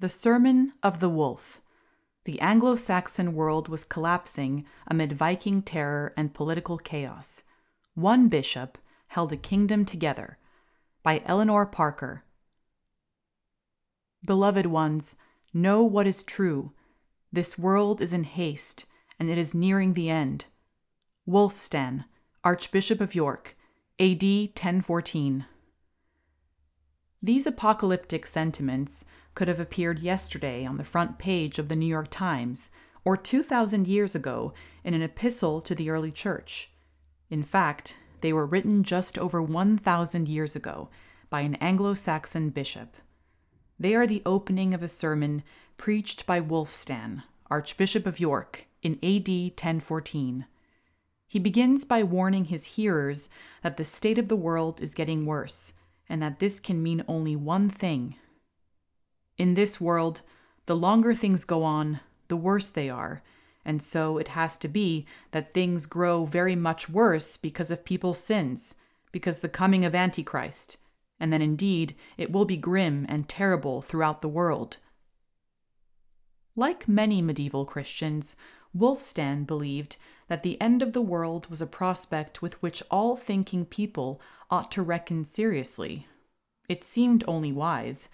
The Sermon of the Wolf. The Anglo Saxon world was collapsing amid Viking terror and political chaos. One bishop held a kingdom together. By Eleanor Parker. Beloved ones, know what is true. This world is in haste, and it is nearing the end. Wulfstan, Archbishop of York, AD 1014. These apocalyptic sentiments could have appeared yesterday on the front page of the New York Times or 2,000 years ago in an epistle to the early church. In fact, they were written just over 1,000 years ago by an Anglo Saxon bishop. They are the opening of a sermon preached by Wulfstan, Archbishop of York, in AD 1014. He begins by warning his hearers that the state of the world is getting worse and that this can mean only one thing. In this world, the longer things go on, the worse they are, and so it has to be that things grow very much worse because of people's sins, because the coming of Antichrist, and then indeed it will be grim and terrible throughout the world. Like many medieval Christians, Wulfstan believed that the end of the world was a prospect with which all thinking people ought to reckon seriously. It seemed only wise.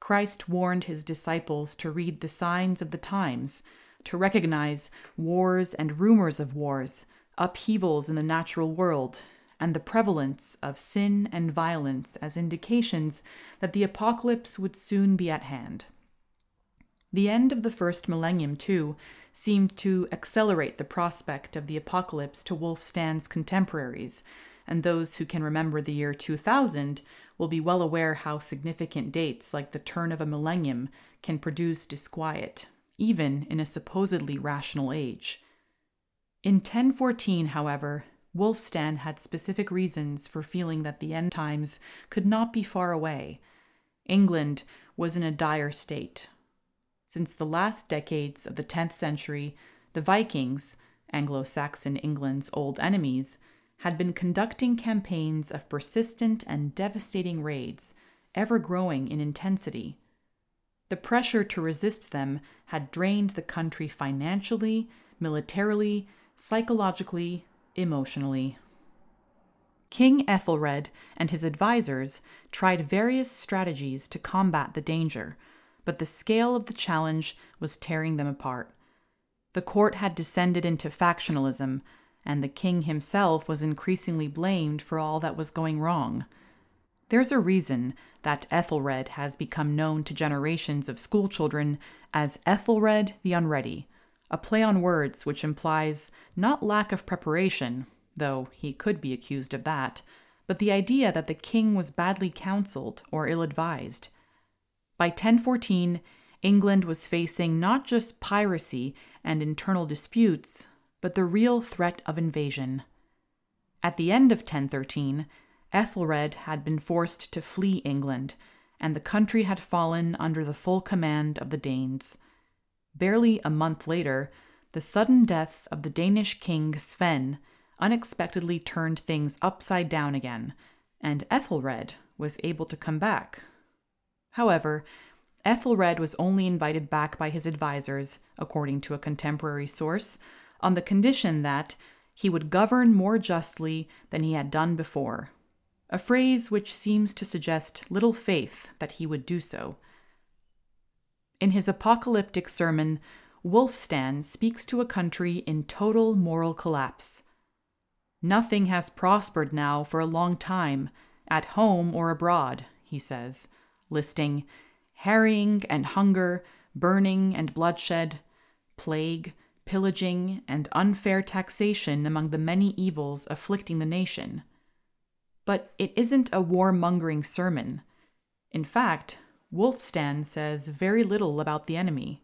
Christ warned his disciples to read the signs of the times, to recognize wars and rumors of wars, upheavals in the natural world, and the prevalence of sin and violence as indications that the apocalypse would soon be at hand. The end of the first millennium, too, seemed to accelerate the prospect of the apocalypse to Wulfstan's contemporaries, and those who can remember the year 2000 will be well aware how significant dates like the turn of a millennium can produce disquiet, even in a supposedly rational age. In 1014, however, Wulfstan had specific reasons for feeling that the end times could not be far away. England was in a dire state. Since the last decades of the 10th century, the Vikings, Anglo Saxon England's old enemies, had been conducting campaigns of persistent and devastating raids, ever growing in intensity. The pressure to resist them had drained the country financially, militarily, psychologically, emotionally. King Ethelred and his advisers tried various strategies to combat the danger but the scale of the challenge was tearing them apart. The court had descended into factionalism, and the king himself was increasingly blamed for all that was going wrong. There's a reason that Ethelred has become known to generations of schoolchildren as Ethelred the Unready, a play on words which implies not lack of preparation, though he could be accused of that, but the idea that the king was badly counseled or ill advised. By 1014, England was facing not just piracy and internal disputes, but the real threat of invasion. At the end of 1013, Ethelred had been forced to flee England, and the country had fallen under the full command of the Danes. Barely a month later, the sudden death of the Danish king Sven unexpectedly turned things upside down again, and Ethelred was able to come back However, Ethelred was only invited back by his advisers, according to a contemporary source, on the condition that he would govern more justly than he had done before, a phrase which seems to suggest little faith that he would do so. In his apocalyptic sermon, Wulfstan speaks to a country in total moral collapse. Nothing has prospered now for a long time, at home or abroad, he says listing harrying and hunger, burning and bloodshed, plague, pillaging, and unfair taxation among the many evils afflicting the nation. But it isn't a warmongering sermon. In fact, Wulfstan says very little about the enemy.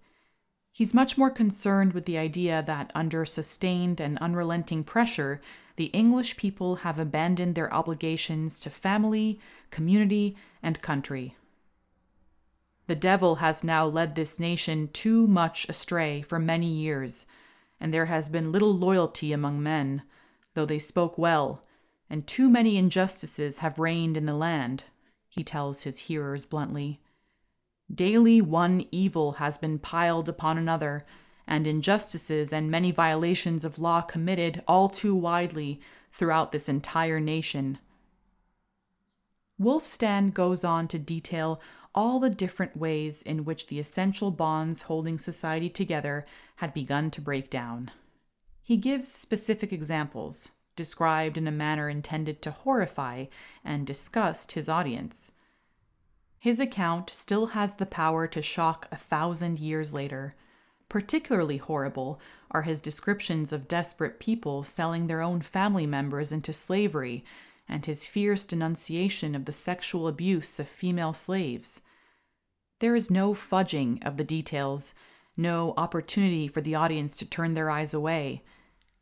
He's much more concerned with the idea that under sustained and unrelenting pressure, the English people have abandoned their obligations to family, community, and country. The devil has now led this nation too much astray for many years, and there has been little loyalty among men, though they spoke well, and too many injustices have reigned in the land, he tells his hearers bluntly. Daily one evil has been piled upon another, and injustices and many violations of law committed all too widely throughout this entire nation. Wulfstan goes on to detail all the different ways in which the essential bonds holding society together had begun to break down. He gives specific examples, described in a manner intended to horrify and disgust his audience. His account still has the power to shock a thousand years later. Particularly horrible are his descriptions of desperate people selling their own family members into slavery and his fierce denunciation of the sexual abuse of female slaves. There is no fudging of the details, no opportunity for the audience to turn their eyes away.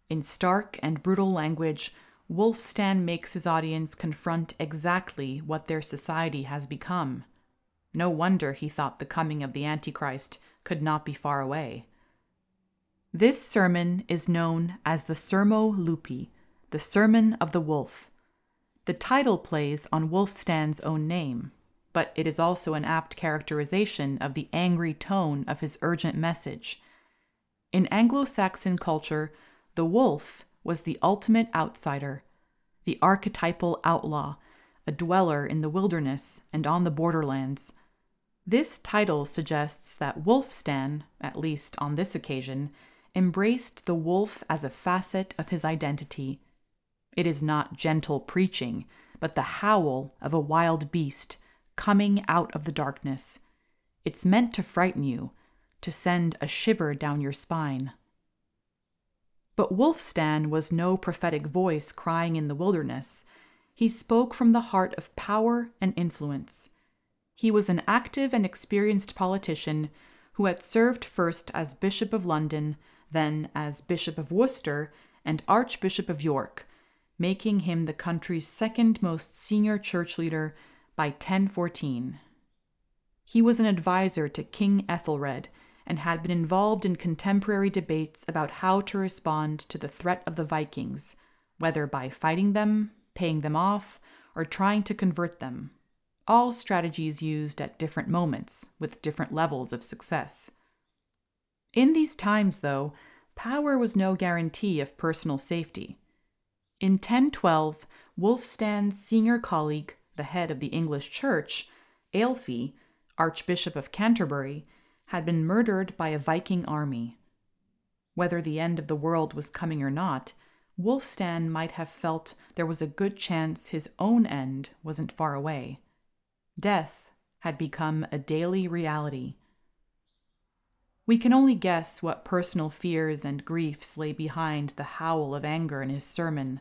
In stark and brutal language, Wulfstan makes his audience confront exactly what their society has become. No wonder he thought the coming of the Antichrist could not be far away. This sermon is known as the Sermo Lupi, the Sermon of the Wolf. The title plays on Wulfstan's own name, but it is also an apt characterization of the angry tone of his urgent message. In Anglo Saxon culture, the wolf was the ultimate outsider, the archetypal outlaw, a dweller in the wilderness and on the borderlands. This title suggests that Wulfstan, at least on this occasion, embraced the wolf as a facet of his identity it is not gentle preaching, but the howl of a wild beast coming out of the darkness. It's meant to frighten you, to send a shiver down your spine. But Wulfstan was no prophetic voice crying in the wilderness. He spoke from the heart of power and influence. He was an active and experienced politician who had served first as Bishop of London, then as Bishop of Worcester, and Archbishop of York making him the country's second most senior church leader by 1014. He was an advisor to King Ethelred and had been involved in contemporary debates about how to respond to the threat of the Vikings, whether by fighting them, paying them off, or trying to convert them. All strategies used at different moments, with different levels of success. In these times, though, power was no guarantee of personal safety. In 1012, Wulfstan's senior colleague, the head of the English Church, Ælfheah, Archbishop of Canterbury, had been murdered by a Viking army. Whether the end of the world was coming or not, Wulfstan might have felt there was a good chance his own end wasn't far away. Death had become a daily reality. We can only guess what personal fears and griefs lay behind the howl of anger in his sermon.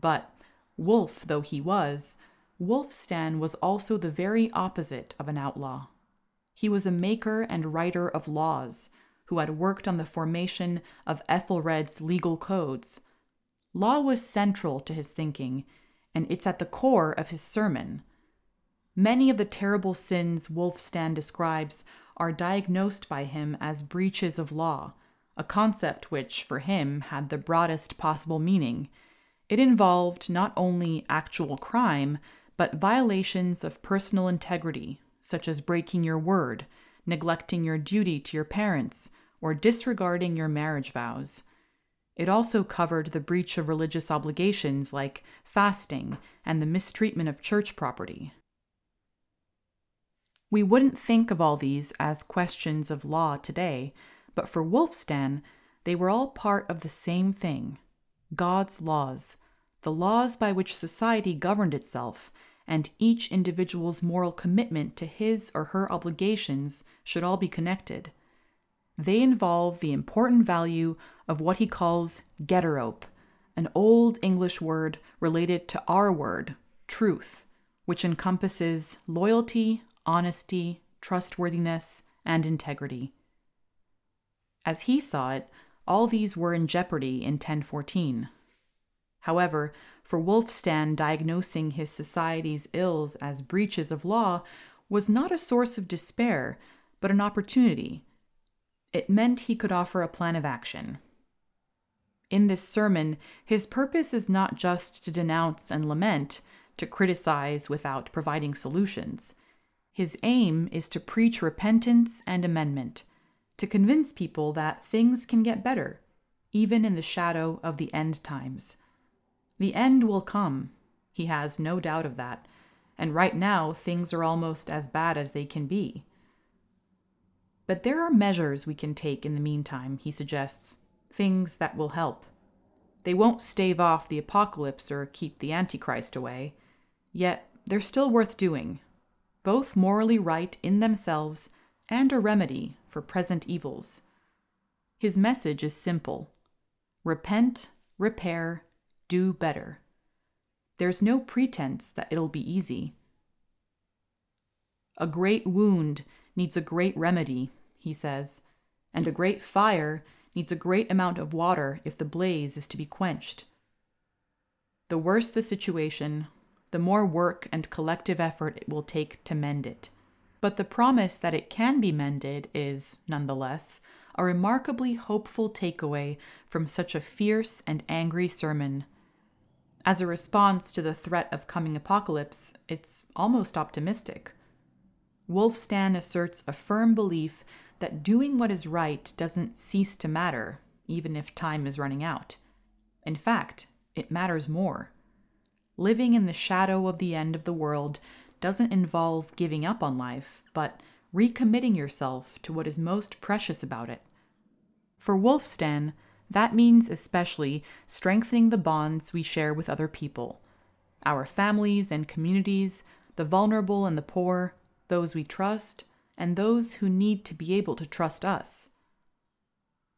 But, wolf though he was, Wulfstan was also the very opposite of an outlaw. He was a maker and writer of laws, who had worked on the formation of Ethelred's legal codes. Law was central to his thinking, and it's at the core of his sermon. Many of the terrible sins Wulfstan describes are diagnosed by him as breaches of law, a concept which, for him, had the broadest possible meaning. It involved not only actual crime, but violations of personal integrity, such as breaking your word, neglecting your duty to your parents, or disregarding your marriage vows. It also covered the breach of religious obligations like fasting and the mistreatment of church property. We wouldn't think of all these as questions of law today, but for Wulfstan, they were all part of the same thing God's laws, the laws by which society governed itself, and each individual's moral commitment to his or her obligations should all be connected. They involve the important value of what he calls gederope, an old English word related to our word, truth, which encompasses loyalty, honesty, trustworthiness, and integrity. As he saw it, all these were in jeopardy in 1014. However, for Wulfstan, diagnosing his society's ills as breaches of law was not a source of despair, but an opportunity. It meant he could offer a plan of action. In this sermon, his purpose is not just to denounce and lament, to criticize without providing solutions. His aim is to preach repentance and amendment, to convince people that things can get better, even in the shadow of the end times. The end will come, he has no doubt of that, and right now things are almost as bad as they can be. But there are measures we can take in the meantime, he suggests, things that will help. They won't stave off the apocalypse or keep the Antichrist away, yet they're still worth doing, both morally right in themselves and a remedy for present evils. His message is simple repent, repair, do better. There's no pretense that it'll be easy. A great wound needs a great remedy, he says, and a great fire needs a great amount of water if the blaze is to be quenched. The worse the situation, the more work and collective effort it will take to mend it. But the promise that it can be mended is, nonetheless, a remarkably hopeful takeaway from such a fierce and angry sermon. As a response to the threat of coming apocalypse, it's almost optimistic. Wulfstan asserts a firm belief that doing what is right doesn't cease to matter, even if time is running out. In fact, it matters more. Living in the shadow of the end of the world doesn't involve giving up on life, but recommitting yourself to what is most precious about it. For Wulfstan, that means especially strengthening the bonds we share with other people our families and communities, the vulnerable and the poor, those we trust, and those who need to be able to trust us.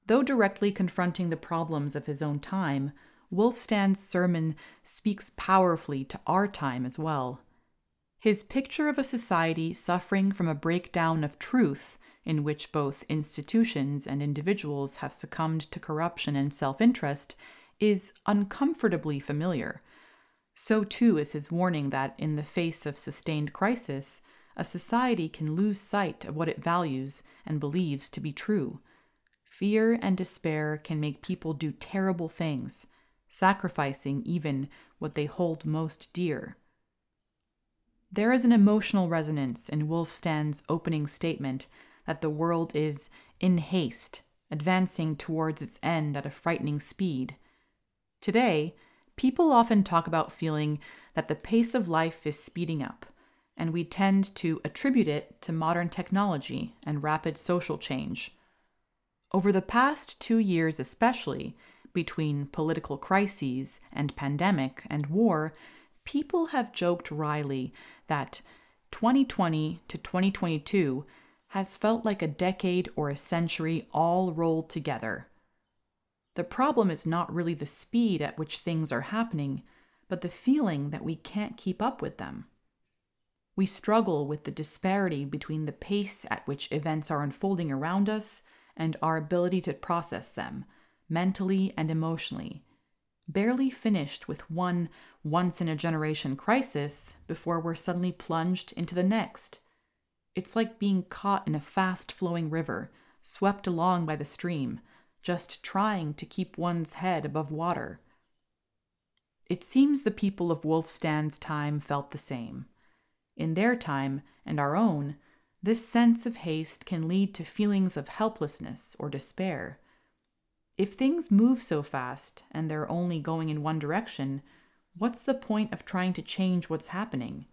Though directly confronting the problems of his own time, Wulfstan's sermon speaks powerfully to our time as well. His picture of a society suffering from a breakdown of truth, in which both institutions and individuals have succumbed to corruption and self interest, is uncomfortably familiar. So too is his warning that, in the face of sustained crisis, a society can lose sight of what it values and believes to be true. Fear and despair can make people do terrible things, sacrificing even what they hold most dear. There is an emotional resonance in Wulfstan's opening statement that the world is in haste, advancing towards its end at a frightening speed. Today, people often talk about feeling that the pace of life is speeding up, and we tend to attribute it to modern technology and rapid social change. Over the past two years, especially, between political crises and pandemic and war, people have joked wryly that 2020 to 2022 has felt like a decade or a century all rolled together. The problem is not really the speed at which things are happening, but the feeling that we can't keep up with them. We struggle with the disparity between the pace at which events are unfolding around us and our ability to process them, mentally and emotionally, barely finished with one once in a generation crisis before we're suddenly plunged into the next. It's like being caught in a fast flowing river, swept along by the stream, just trying to keep one's head above water. It seems the people of Wulfstan's time felt the same. In their time and our own, this sense of haste can lead to feelings of helplessness or despair. If things move so fast and they're only going in one direction, what's the point of trying to change what's happening?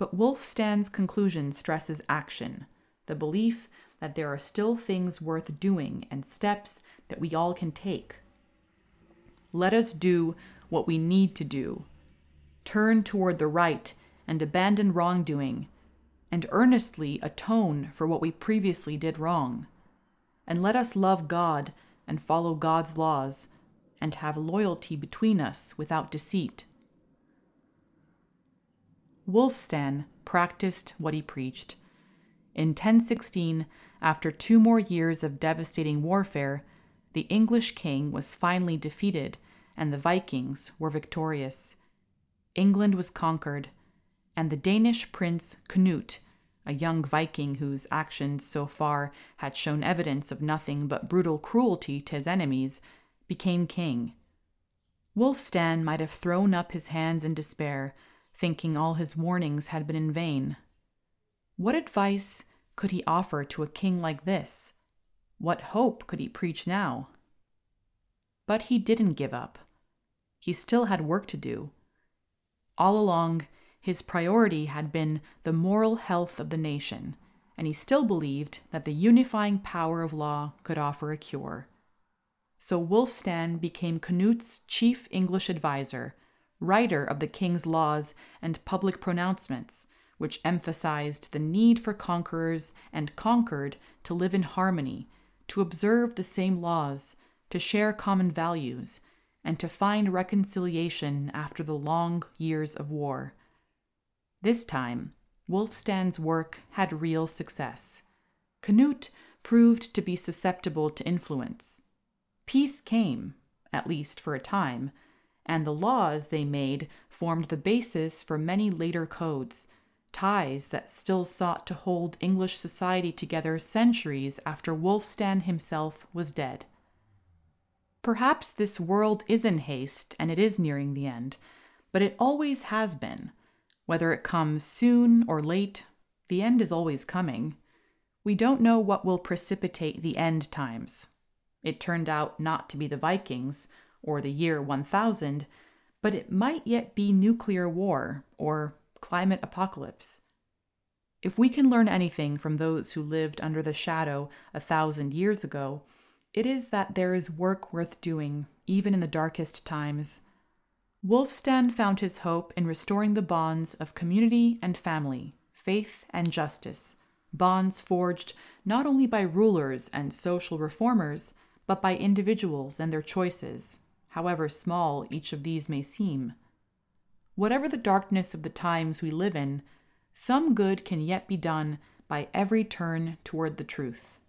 But Wulfstan's conclusion stresses action, the belief that there are still things worth doing and steps that we all can take. Let us do what we need to do. Turn toward the right and abandon wrongdoing, and earnestly atone for what we previously did wrong. And let us love God and follow God's laws, and have loyalty between us without deceit. Wulfstan practiced what he preached. In 1016, after two more years of devastating warfare, the English king was finally defeated and the Vikings were victorious. England was conquered, and the Danish prince Canute a young Viking whose actions so far had shown evidence of nothing but brutal cruelty to his enemies, became king. Wulfstan might have thrown up his hands in despair, thinking all his warnings had been in vain. What advice could he offer to a king like this? What hope could he preach now? But he didn't give up. He still had work to do. All along, his priority had been the moral health of the nation, and he still believed that the unifying power of law could offer a cure. So Wulfstan became Canute's chief English adviser, writer of the king's laws and public pronouncements, which emphasized the need for conquerors and conquered to live in harmony, to observe the same laws, to share common values, and to find reconciliation after the long years of war. This time, Wulfstan's work had real success. Canute proved to be susceptible to influence. Peace came, at least for a time, and the laws they made formed the basis for many later codes ties that still sought to hold English society together centuries after Wulfstan himself was dead. Perhaps this world is in haste and it is nearing the end, but it always has been. Whether it comes soon or late, the end is always coming. We don't know what will precipitate the end times. It turned out not to be the Vikings or the year 1000, but it might yet be nuclear war or climate apocalypse. If we can learn anything from those who lived under the shadow a thousand years ago, it is that there is work worth doing, even in the darkest times. Wulfstan found his hope in restoring the bonds of community and family, faith and justice, bonds forged not only by rulers and social reformers, but by individuals and their choices, however small each of these may seem. Whatever the darkness of the times we live in, some good can yet be done by every turn toward the truth.